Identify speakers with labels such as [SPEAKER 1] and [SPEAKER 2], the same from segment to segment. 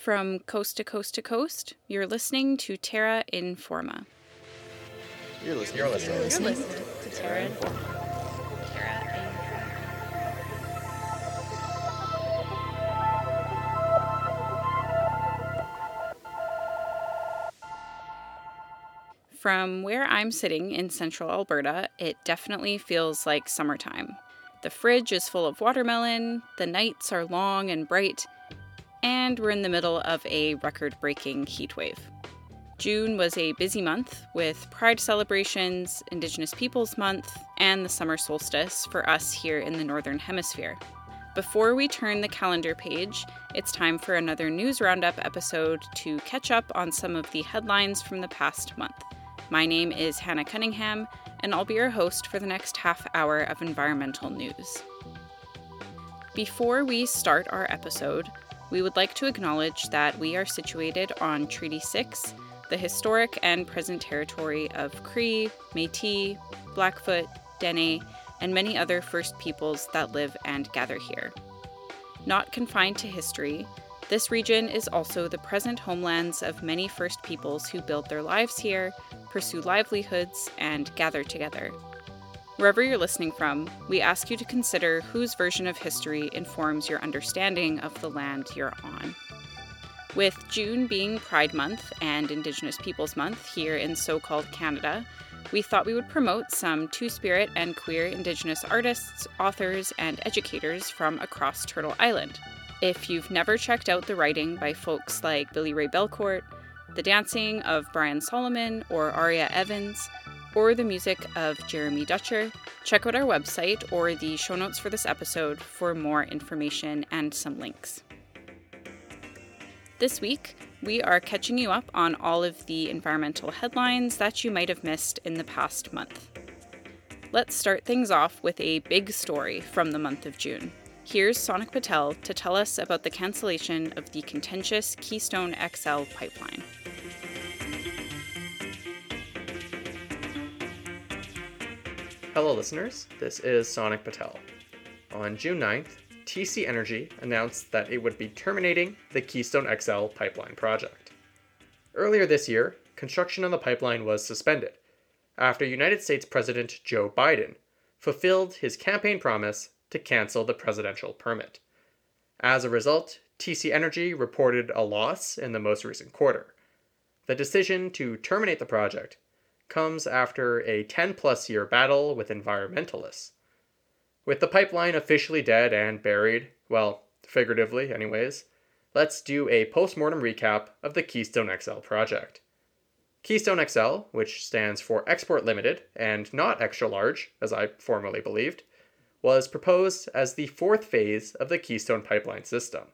[SPEAKER 1] From coast to coast to coast, you're listening to Terra Informa.
[SPEAKER 2] You're listening.
[SPEAKER 3] You're listening.
[SPEAKER 1] You're listening to Terra Informa. Terra Informa. From where I'm sitting in central Alberta, it definitely feels like summertime. The fridge is full of watermelon, the nights are long and bright, and we're in the middle of a record breaking heat wave. June was a busy month with Pride celebrations, Indigenous Peoples Month, and the summer solstice for us here in the Northern Hemisphere. Before we turn the calendar page, it's time for another news roundup episode to catch up on some of the headlines from the past month. My name is Hannah Cunningham, and I'll be your host for the next half hour of environmental news. Before we start our episode, we would like to acknowledge that we are situated on Treaty 6, the historic and present territory of Cree, Metis, Blackfoot, Dene, and many other First Peoples that live and gather here. Not confined to history, this region is also the present homelands of many First Peoples who build their lives here, pursue livelihoods, and gather together. Wherever you're listening from, we ask you to consider whose version of history informs your understanding of the land you're on. With June being Pride Month and Indigenous Peoples Month here in so called Canada, we thought we would promote some Two Spirit and queer Indigenous artists, authors, and educators from across Turtle Island. If you've never checked out the writing by folks like Billy Ray Belcourt, the dancing of Brian Solomon or Aria Evans, or the music of Jeremy Dutcher, check out our website or the show notes for this episode for more information and some links. This week, we are catching you up on all of the environmental headlines that you might have missed in the past month. Let's start things off with a big story from the month of June. Here's Sonic Patel to tell us about the cancellation of the contentious Keystone XL pipeline.
[SPEAKER 3] Hello, listeners. This is Sonic Patel. On June 9th, TC Energy announced that it would be terminating the Keystone XL pipeline project. Earlier this year, construction on the pipeline was suspended after United States President Joe Biden fulfilled his campaign promise to cancel the presidential permit. As a result, TC Energy reported a loss in the most recent quarter. The decision to terminate the project comes after a 10 plus year battle with environmentalists. With the pipeline officially dead and buried, well, figuratively, anyways, let's do a post-mortem recap of the Keystone XL project. Keystone XL, which stands for Export Limited and not extra large, as I formerly believed, was proposed as the fourth phase of the Keystone pipeline system.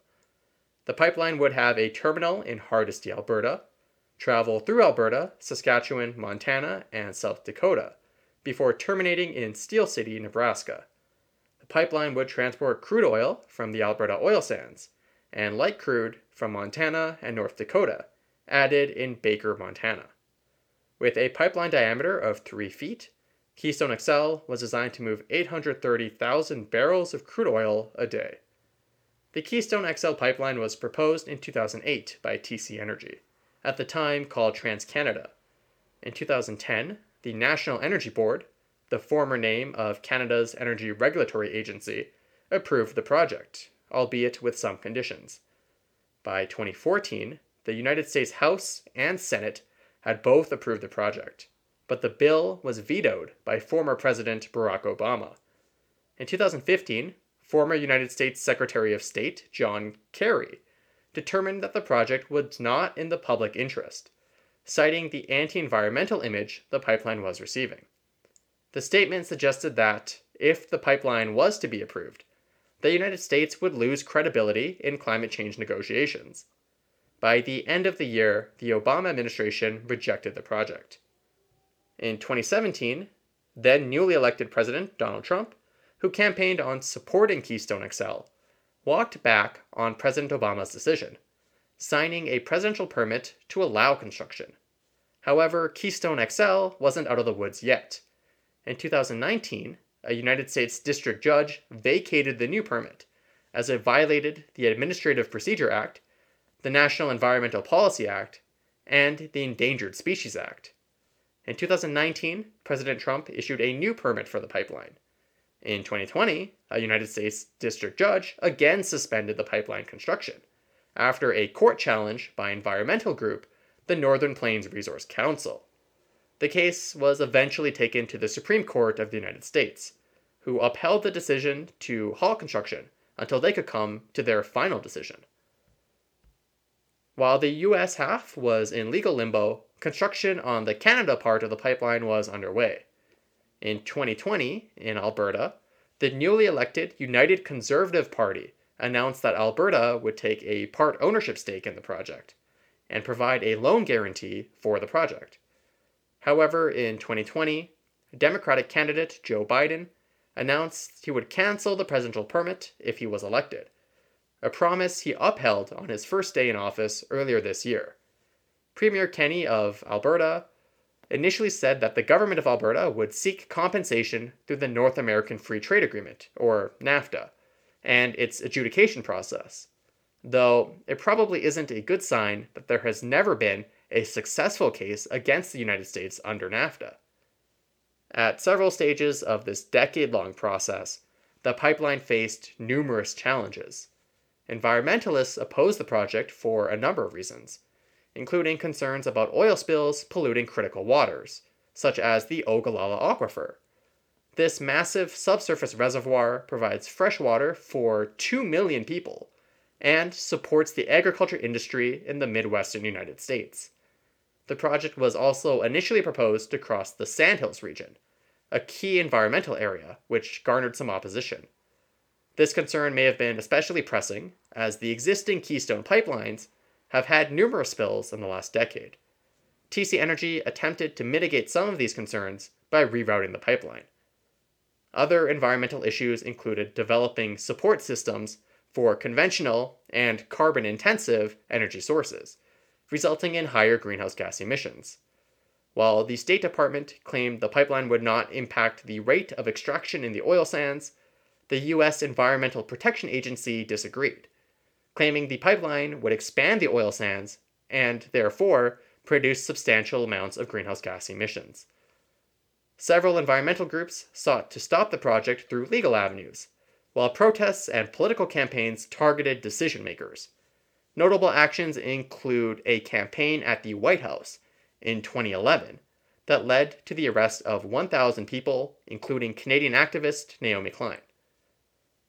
[SPEAKER 3] The pipeline would have a terminal in Hardisty, Alberta, travel through Alberta, Saskatchewan, Montana, and South Dakota, before terminating in Steele City, Nebraska. The pipeline would transport crude oil from the Alberta oil sands and light crude from Montana and North Dakota, added in Baker, Montana. With a pipeline diameter of 3 feet, Keystone XL was designed to move 830,000 barrels of crude oil a day. The Keystone XL pipeline was proposed in 2008 by TC Energy, at the time called TransCanada. In 2010, the National Energy Board, the former name of Canada's Energy Regulatory Agency, approved the project, albeit with some conditions. By 2014, the United States House and Senate had both approved the project, but the bill was vetoed by former President Barack Obama. In 2015, former United States Secretary of State John Kerry determined that the project was not in the public interest, citing the anti environmental image the pipeline was receiving. The statement suggested that, if the pipeline was to be approved, the United States would lose credibility in climate change negotiations. By the end of the year, the Obama administration rejected the project. In 2017, then newly elected President Donald Trump, who campaigned on supporting Keystone XL, walked back on President Obama's decision, signing a presidential permit to allow construction. However, Keystone XL wasn't out of the woods yet. In 2019, a United States district judge vacated the new permit as it violated the Administrative Procedure Act, the National Environmental Policy Act, and the Endangered Species Act. In 2019, President Trump issued a new permit for the pipeline. In 2020, a United States district judge again suspended the pipeline construction after a court challenge by environmental group, the Northern Plains Resource Council. The case was eventually taken to the Supreme Court of the United States, who upheld the decision to halt construction until they could come to their final decision. While the US half was in legal limbo, construction on the Canada part of the pipeline was underway. In 2020, in Alberta, the newly elected United Conservative Party announced that Alberta would take a part ownership stake in the project and provide a loan guarantee for the project. However, in 2020, Democratic candidate Joe Biden announced he would cancel the presidential permit if he was elected, a promise he upheld on his first day in office earlier this year. Premier Kenney of Alberta initially said that the government of Alberta would seek compensation through the North American Free Trade Agreement, or NAFTA, and its adjudication process, though it probably isn't a good sign that there has never been a successful case against the United States under NAFTA. At several stages of this decade long process, the pipeline faced numerous challenges. Environmentalists opposed the project for a number of reasons, including concerns about oil spills polluting critical waters, such as the Ogallala Aquifer. This massive subsurface reservoir provides fresh water for 2 million people and supports the agriculture industry in the Midwestern United States. The project was also initially proposed to cross the Sandhills region, a key environmental area which garnered some opposition. This concern may have been especially pressing as the existing Keystone pipelines have had numerous spills in the last decade. TC Energy attempted to mitigate some of these concerns by rerouting the pipeline. Other environmental issues included developing support systems for conventional and carbon intensive energy sources, resulting in higher greenhouse gas emissions. While the State Department claimed the pipeline would not impact the rate of extraction in the oil sands, the U.S. Environmental Protection Agency disagreed, claiming the pipeline would expand the oil sands and, therefore, produce substantial amounts of greenhouse gas emissions. Several environmental groups sought to stop the project through legal avenues, while protests and political campaigns targeted decision makers. Notable actions include a campaign at the White House in 2011 that led to the arrest of 1,000 people, including Canadian activist Naomi Klein.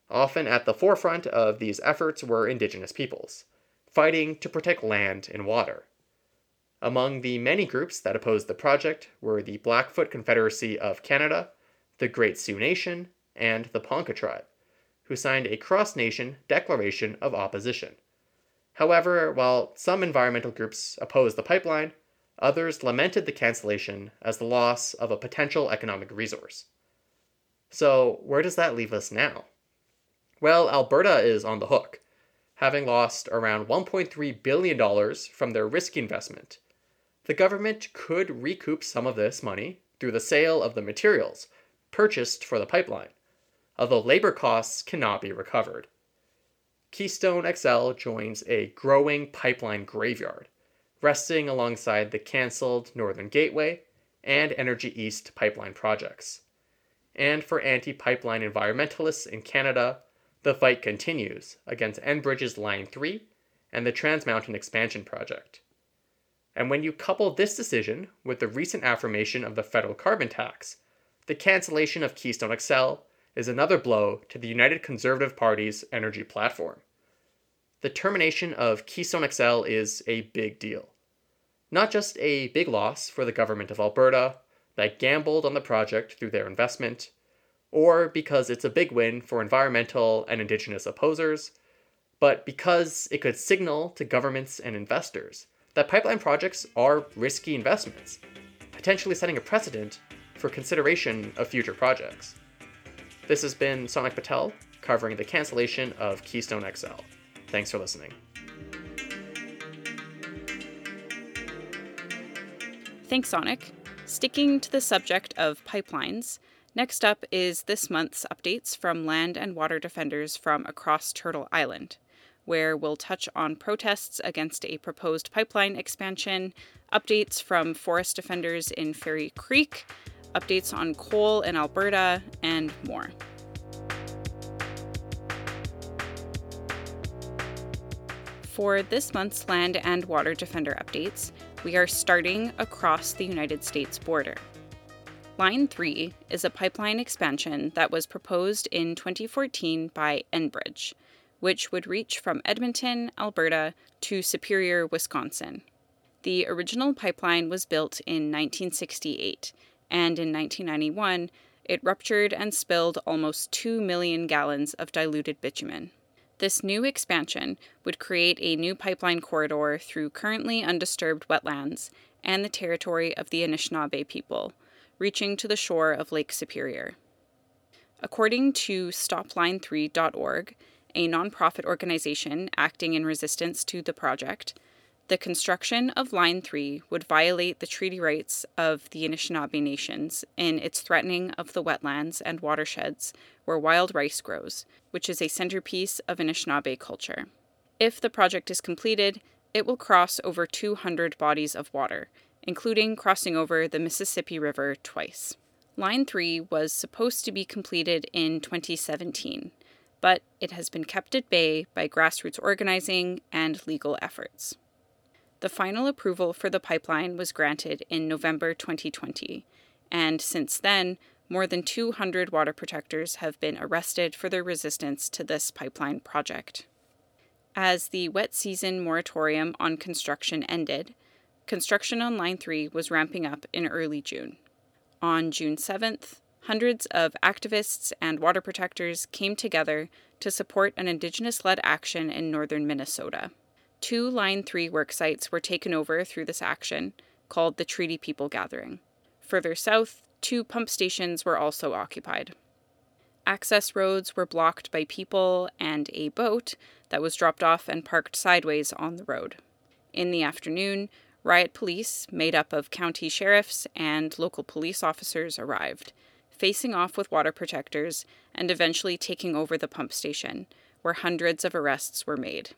[SPEAKER 3] Often at the forefront of these efforts were Indigenous peoples, fighting to protect land and water. Among the many groups that opposed the project were the Blackfoot Confederacy of Canada, the Great Sioux Nation, and the Ponca tribe, who signed a cross nation declaration of opposition. However, while some environmental groups opposed the pipeline, others lamented the cancellation as the loss of a potential economic resource. So, where does that leave us now? Well, Alberta is on the hook, having lost around $1.3 billion from their risky investment. The government could recoup some of this money through the sale of the materials purchased for the pipeline, although labor costs cannot be recovered. Keystone XL joins a growing pipeline graveyard, resting alongside the canceled Northern Gateway and Energy East pipeline projects. And for anti pipeline environmentalists in Canada, the fight continues against Enbridge's Line 3 and the Trans Mountain Expansion Project. And when you couple this decision with the recent affirmation of the federal carbon tax, the cancellation of Keystone XL is another blow to the United Conservative Party's energy platform. The termination of Keystone XL is a big deal. Not just a big loss for the government of Alberta that gambled on the project through their investment, or because it's a big win for environmental and indigenous opposers, but because it could signal to governments and investors that pipeline projects are risky investments, potentially setting a precedent for consideration of future projects. This has been Sonic Patel covering the cancellation of Keystone XL. Thanks for listening.
[SPEAKER 1] Thanks, Sonic. Sticking to the subject of pipelines, Next up is this month's updates from land and water defenders from across Turtle Island. where we'll touch on protests against a proposed pipeline expansion, updates from forest defenders in Fairy Creek, updates on coal in Alberta, and more. For this month's Land and Water Defender updates, we are starting across the United States border. Line 3 is a pipeline expansion that was proposed in 2014 by Enbridge, which would reach from Edmonton, Alberta to Superior, Wisconsin. The original pipeline was built in 1968, and in 1991, it ruptured and spilled almost 2 million gallons of diluted bitumen. This new expansion would create a new pipeline corridor through currently undisturbed wetlands and the territory of the Anishinaabe people, reaching to the shore of Lake Superior. According to StopLine3.org, a nonprofit organization acting in resistance to the project, the construction of Line 3 would violate the treaty rights of the Anishinaabe nations in its threatening of the wetlands and watersheds where wild rice grows, which is a centerpiece of Anishinaabe culture. If the project is completed, it will cross over 200 bodies of water, including crossing over the Mississippi River twice. Line 3 was supposed to be completed in 2017, but it has been kept at bay by grassroots organizing and legal efforts. The final approval for the pipeline was granted in November 2020, and since then, more than 200 water protectors have been arrested for their resistance to this pipeline project. As the wet season moratorium on construction ended, construction on Line 3 was ramping up in early June. On June 7th, hundreds of activists and water protectors came together to support an Indigenous led action in northern Minnesota. Two Line 3 work sites were taken over through this action, called the Treaty People Gathering. Further south, two pump stations were also occupied. Access roads were blocked by people and a boat that was dropped off and parked sideways on the road. In the afternoon, riot police, made up of county sheriffs and local police officers, arrived, facing off with water protectors and eventually taking over the pump station, where hundreds of arrests were made.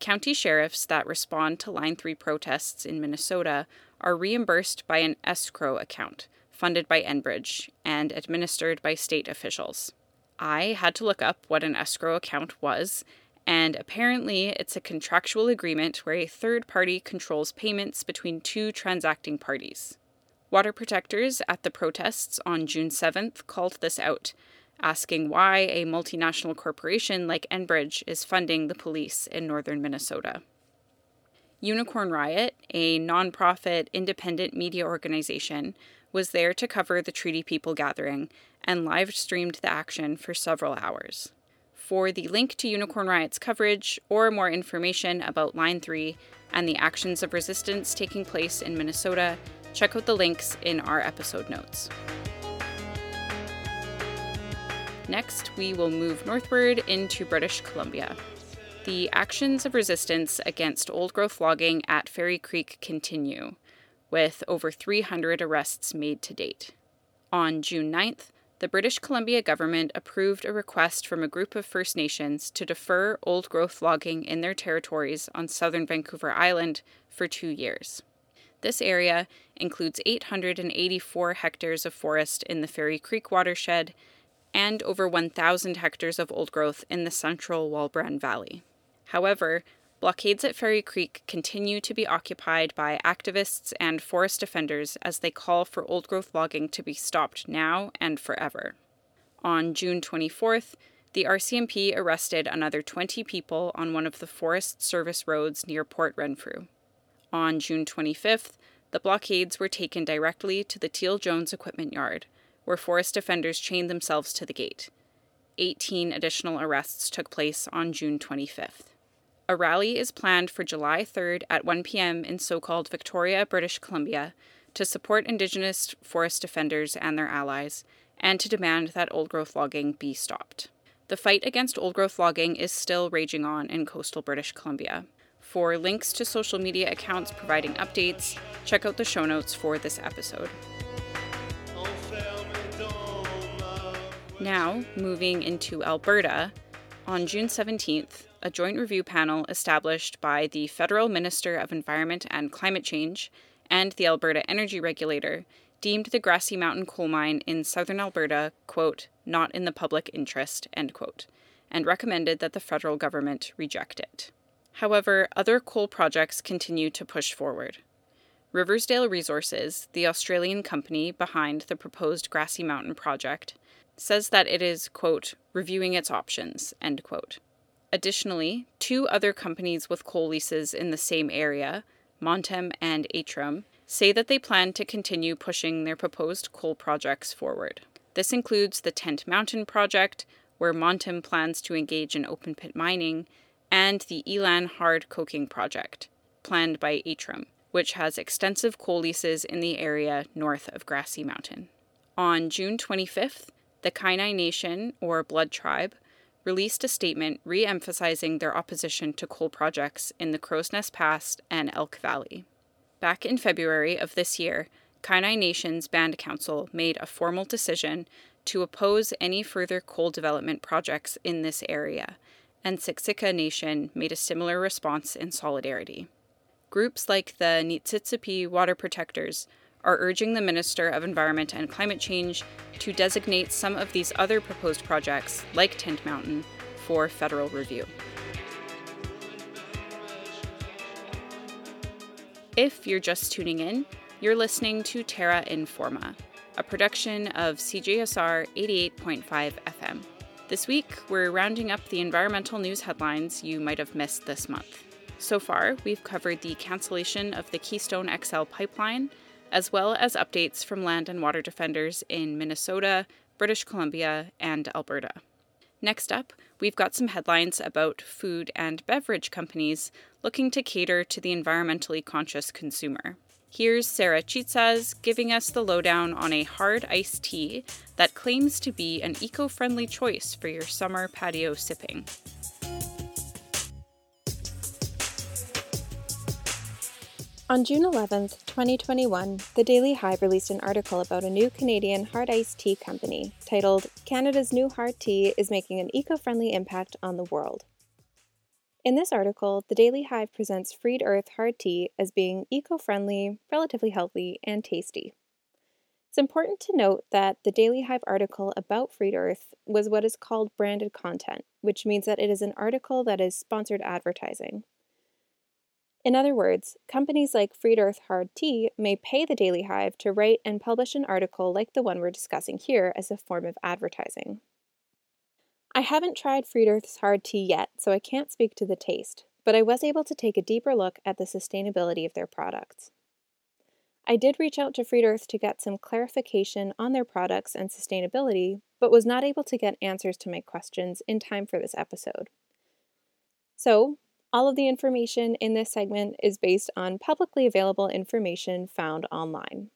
[SPEAKER 1] County sheriffs that respond to Line 3 protests in Minnesota are reimbursed by an escrow account funded by Enbridge and administered by state officials. I had to look up what an escrow account was, and apparently it's a contractual agreement where a third party controls payments between two transacting parties. Water protectors at the protests on June 7th called this out asking why a multinational corporation like Enbridge is funding the police in northern Minnesota. Unicorn Riot, a nonprofit independent media organization, was there to cover the Treaty People gathering and live streamed the action for several hours. For the link to Unicorn Riot's coverage or more information about Line 3 and the actions of resistance taking place in Minnesota, check out the links in our episode notes. Next, we will move northward into British Columbia. The actions of resistance against old growth logging at Fairy Creek continue, with over 300 arrests made to date. On June 9th, the British Columbia government approved a request from a group of First Nations to defer old growth logging in their territories on southern Vancouver Island for two years. This area includes 884 hectares of forest in the Fairy Creek watershed and over 1,000 hectares of old growth in the central Walbran Valley. However, blockades at Fairy Creek continue to be occupied by activists and forest defenders as they call for old growth logging to be stopped now and forever. On June 24th, the RCMP arrested another 20 people on one of the Forest Service roads near Port Renfrew. On June 25th, the blockades were taken directly to the Teal Jones equipment yard, where forest defenders chained themselves to the gate. 18 additional arrests took place on June 25th. A rally is planned for July 3rd at 1 p.m. in so called Victoria, British Columbia, to support Indigenous forest defenders and their allies, and to demand that old growth logging be stopped. The fight against old growth logging is still raging on in coastal British Columbia. For links to social media accounts providing updates, check out the show notes for this episode. Now, moving into Alberta, on June 17th, a joint review panel established by the Federal Minister of Environment and Climate Change and the Alberta Energy Regulator deemed the Grassy Mountain coal mine in southern Alberta, quote, not in the public interest, end quote, and recommended that the federal government reject it. However, other coal projects continue to push forward. Riversdale Resources, the Australian company behind the proposed Grassy Mountain project, says that it is, quote, reviewing its options, end quote. Additionally, two other companies with coal leases in the same area, Montem and Atrum, say that they plan to continue pushing their proposed coal projects forward. This includes the Tent Mountain project, where Montem plans to engage in open pit mining, and the Elan Hard Coking project, planned by Atrum, which has extensive coal leases in the area north of Grassy Mountain. On June 25th, the Kainai Nation, or Blood Tribe, released a statement re emphasizing their opposition to coal projects in the Crowsnest Pass and Elk Valley. Back in February of this year, Kainai Nation's Band Council made a formal decision to oppose any further coal development projects in this area, and Siksika Nation made a similar response in solidarity. Groups like the Niitsitapi Water Protectors are urging the Minister of Environment and Climate Change to designate some of these other proposed projects, like Tent Mountain, for federal review. If you're just tuning in, you're listening to Terra Informa, a production of CJSR 88.5 FM. This week, we're rounding up the environmental news headlines you might have missed this month. So far, we've covered the cancellation of the Keystone XL pipeline as well as updates from land and water defenders in Minnesota, British Columbia, and Alberta. Next up, we've got some headlines about food and beverage companies looking to cater to the environmentally conscious consumer. Here's Sarah Chitsas giving us the lowdown on a hard iced tea that claims to be an eco friendly choice for your summer patio sipping.
[SPEAKER 4] On June 11, 2021, the Daily Hive released an article about a new Canadian hard iced tea company titled Canada's New Hard Tea is Making an Eco Friendly Impact on the World. In this article, the Daily Hive presents Freed Earth hard tea as being eco friendly, relatively healthy, and tasty. It's important to note that the Daily Hive article about Freed Earth was what is called branded content, which means that it is an article that is sponsored advertising. In other words, companies like Freed Earth Hard Tea may pay the Daily Hive to write and publish an article like the one we're discussing here as a form of advertising. I haven't tried Freed Earth's hard tea yet, so I can't speak to the taste, but I was able to take a deeper look at the sustainability of their products. I did reach out to Freed Earth to get some clarification on their products and sustainability, but was not able to get answers to my questions in time for this episode. So, all of the information in this segment is based on publicly available information found online.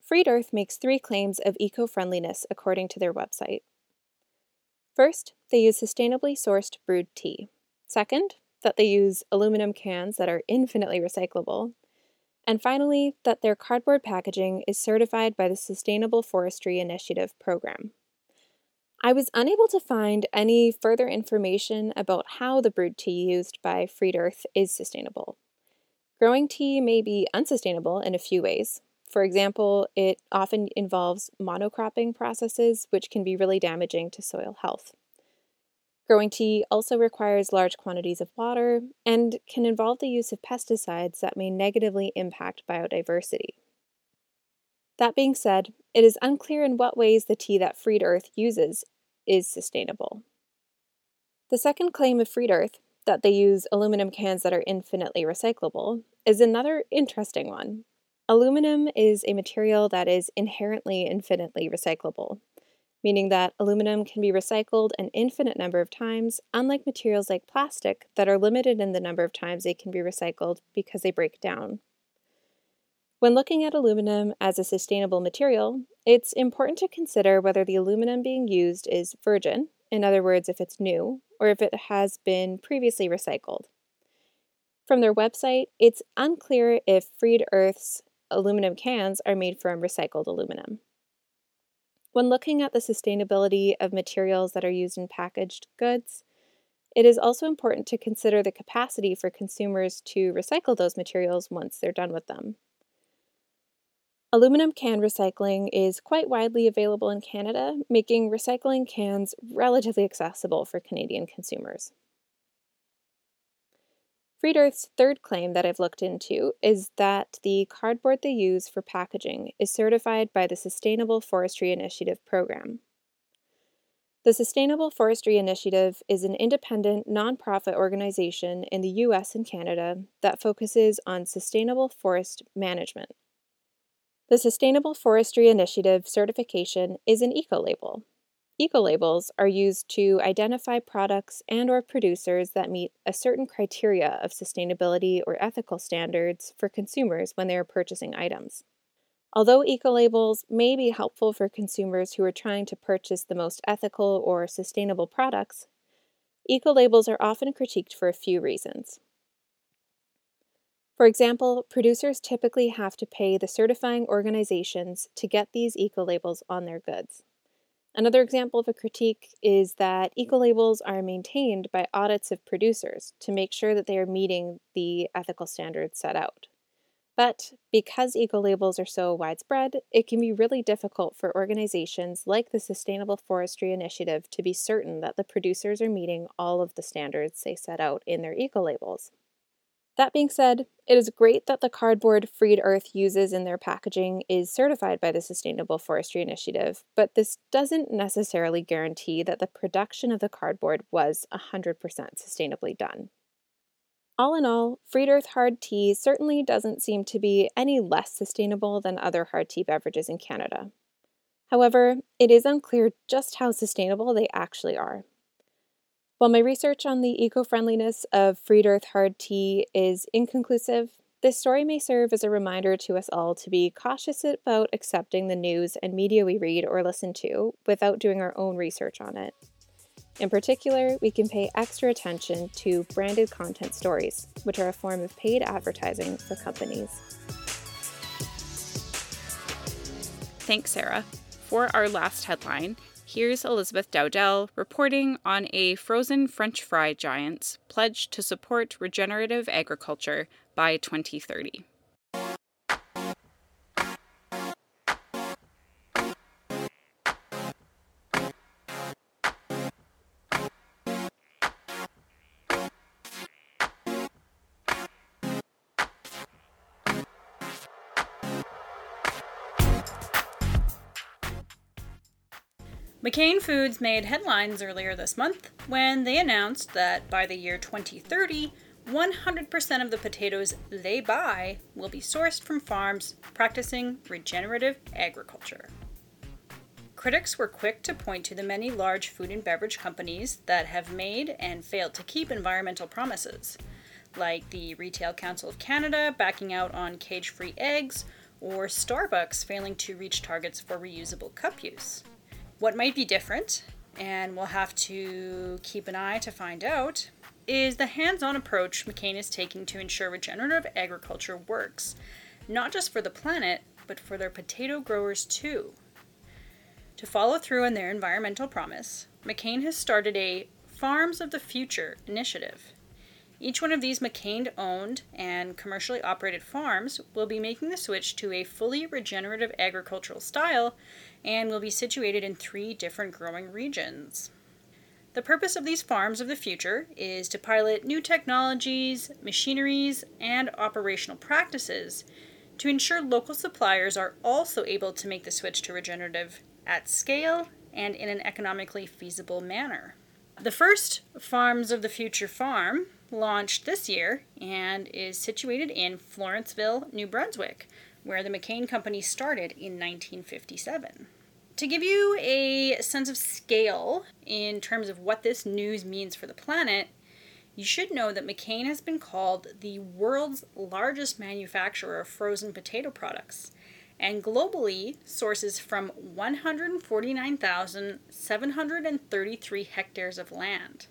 [SPEAKER 4] Freed Earth makes three claims of eco friendliness according to their website. First, they use sustainably sourced brewed tea. Second, that they use aluminum cans that are infinitely recyclable. And finally, that their cardboard packaging is certified by the Sustainable Forestry Initiative program. I was unable to find any further information about how the brewed tea used by Freed Earth is sustainable. Growing tea may be unsustainable in a few ways. For example, it often involves monocropping processes, which can be really damaging to soil health. Growing tea also requires large quantities of water and can involve the use of pesticides that may negatively impact biodiversity. That being said, it is unclear in what ways the tea that Freed Earth uses is sustainable. The second claim of Freed Earth, that they use aluminum cans that are infinitely recyclable, is another interesting one. Aluminum is a material that is inherently infinitely recyclable, meaning that aluminum can be recycled an infinite number of times, unlike materials like plastic that are limited in the number of times they can be recycled because they break down. When looking at aluminum as a sustainable material, it's important to consider whether the aluminum being used is virgin, in other words, if it's new, or if it has been previously recycled. From their website, it's unclear if Freed Earth's aluminum cans are made from recycled aluminum. When looking at the sustainability of materials that are used in packaged goods, it is also important to consider the capacity for consumers to recycle those materials once they're done with them. Aluminum can recycling is quite widely available in Canada, making recycling cans relatively accessible for Canadian consumers. Freed Earth's third claim that I've looked into is that the cardboard they use for packaging is certified by the Sustainable Forestry Initiative program. The Sustainable Forestry Initiative is an independent, nonprofit organization in the US and Canada that focuses on sustainable forest management. The Sustainable Forestry Initiative certification is an eco-label. Eco-labels are used to identify products and or producers that meet a certain criteria of sustainability or ethical standards for consumers when they are purchasing items. Although eco labels may be helpful for consumers who are trying to purchase the most ethical or sustainable products, eco labels are often critiqued for a few reasons. For example, producers typically have to pay the certifying organizations to get these eco labels on their goods. Another example of a critique is that eco labels are maintained by audits of producers to make sure that they are meeting the ethical standards set out. But because eco labels are so widespread, it can be really difficult for organizations like the Sustainable Forestry Initiative to be certain that the producers are meeting all of the standards they set out in their eco labels. That being said, it is great that the cardboard Freed Earth uses in their packaging is certified by the Sustainable Forestry Initiative, but this doesn't necessarily guarantee that the production of the cardboard was 100% sustainably done. All in all, Freed Earth hard tea certainly doesn't seem to be any less sustainable than other hard tea beverages in Canada. However, it is unclear just how sustainable they actually are. While my research on the eco friendliness of Freed Earth hard tea is inconclusive, this story may serve as a reminder to us all to be cautious about accepting the news and media we read or listen to without doing our own research on it. In particular, we can pay extra attention to branded content stories, which are a form of paid advertising for companies.
[SPEAKER 5] Thanks, Sarah. For our last headline, here's Elizabeth Dowdell reporting on a frozen French fry giant's pledge to support regenerative agriculture by 2030. McCain Foods made headlines earlier this month when they announced that by the year 2030, 100% of the potatoes they buy will be sourced from farms practicing regenerative agriculture. Critics were quick to point to the many large food and beverage companies that have made and failed to keep environmental promises, like the Retail Council of Canada backing out on cage free eggs, or Starbucks failing to reach targets for reusable cup use. What might be different, and we'll have to keep an eye to find out, is the hands on approach McCain is taking to ensure regenerative agriculture works, not just for the planet, but for their potato growers too. To follow through on their environmental promise, McCain has started a Farms of the Future initiative. Each one of these McCain owned and commercially operated farms will be making the switch to a fully regenerative agricultural style and will be situated in three different growing regions. The purpose of these farms of the future is to pilot new technologies, machineries, and operational practices to ensure local suppliers are also able to make the switch to regenerative at scale and in an economically feasible manner. The first Farms of the Future farm launched this year and is situated in Florenceville, New Brunswick, where the McCain Company started in 1957. To give you a sense of scale in terms of what this news means for the planet, you should know that McCain has been called the world's largest manufacturer of frozen potato products and globally sources from 149,733 hectares of land.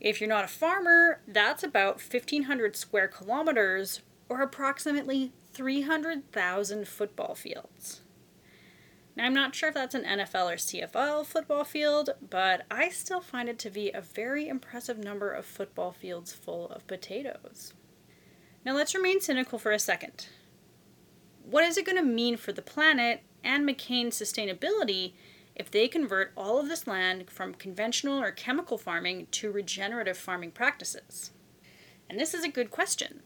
[SPEAKER 5] If you're not a farmer, that's about 1,500 square kilometers or approximately 300,000 football fields. Now, I'm not sure if that's an NFL or CFL football field, but I still find it to be a very impressive number of football fields full of potatoes. Now, let's remain cynical for a second. What is it going to mean for the planet and McCain's sustainability if they convert all of this land from conventional or chemical farming to regenerative farming practices? And this is a good question.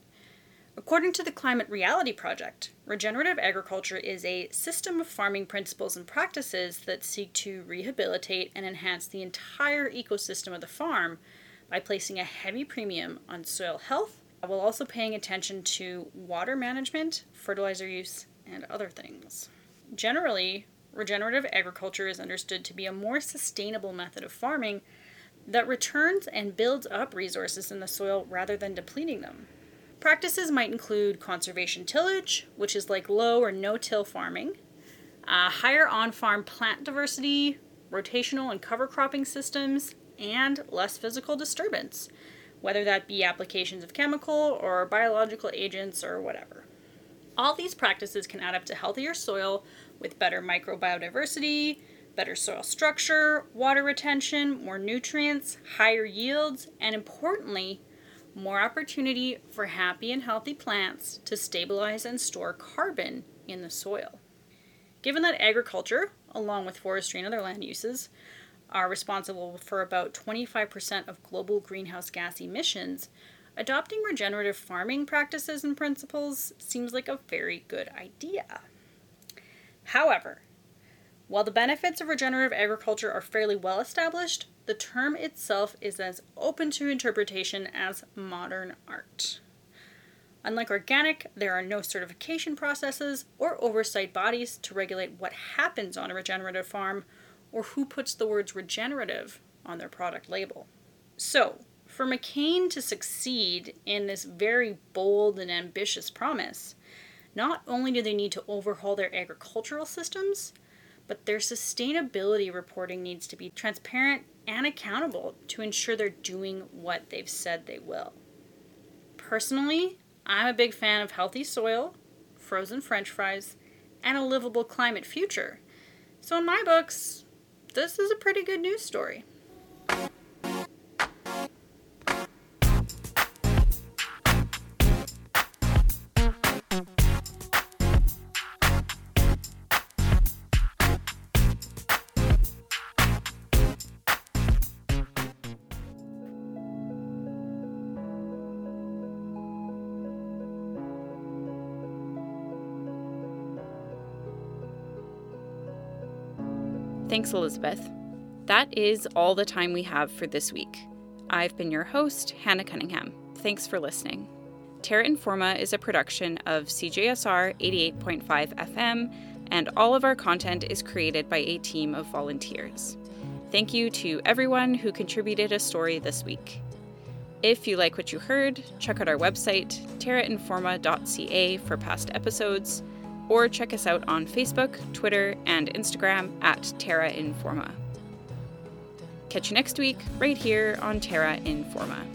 [SPEAKER 5] According to the Climate Reality Project, regenerative agriculture is a system of farming principles and practices that seek to rehabilitate and enhance the entire ecosystem of the farm by placing a heavy premium on soil health while also paying attention to water management, fertilizer use, and other things. Generally, regenerative agriculture is understood to be a more sustainable method of farming that returns and builds up resources in the soil rather than depleting them. Practices might include conservation tillage, which is like low or no till farming, uh, higher on farm plant diversity, rotational and cover cropping systems, and less physical disturbance, whether that be applications of chemical or biological agents or whatever. All these practices can add up to healthier soil with better microbiodiversity, better soil structure, water retention, more nutrients, higher yields, and importantly, more opportunity for happy and healthy plants to stabilize and store carbon in the soil. Given that agriculture, along with forestry and other land uses, are responsible for about 25% of global greenhouse gas emissions, adopting regenerative farming practices and principles seems like a very good idea. However, while the benefits of regenerative agriculture are fairly well established, the term itself is as open to interpretation as modern art. Unlike organic, there are no certification processes or oversight bodies to regulate what happens on a regenerative farm or who puts the words regenerative on their product label. So, for McCain to succeed in this very bold and ambitious promise, not only do they need to overhaul their agricultural systems, but their sustainability reporting needs to be transparent and accountable to ensure they're doing what they've said they will. Personally, I'm a big fan of healthy soil, frozen french fries, and a livable climate future. So, in my books, this is a pretty good news story.
[SPEAKER 1] Thanks, Elizabeth. That is all the time we have for this week. I've been your host, Hannah Cunningham. Thanks for listening. Terra Informa is a production of CJSR 88.5 FM, and all of our content is created by a team of volunteers. Thank you to everyone who contributed a story this week. If you like what you heard, check out our website, terrainforma.ca, for past episodes or check us out on Facebook, Twitter, and Instagram at Terra Informa. Catch you next week, right here on Terra Informa.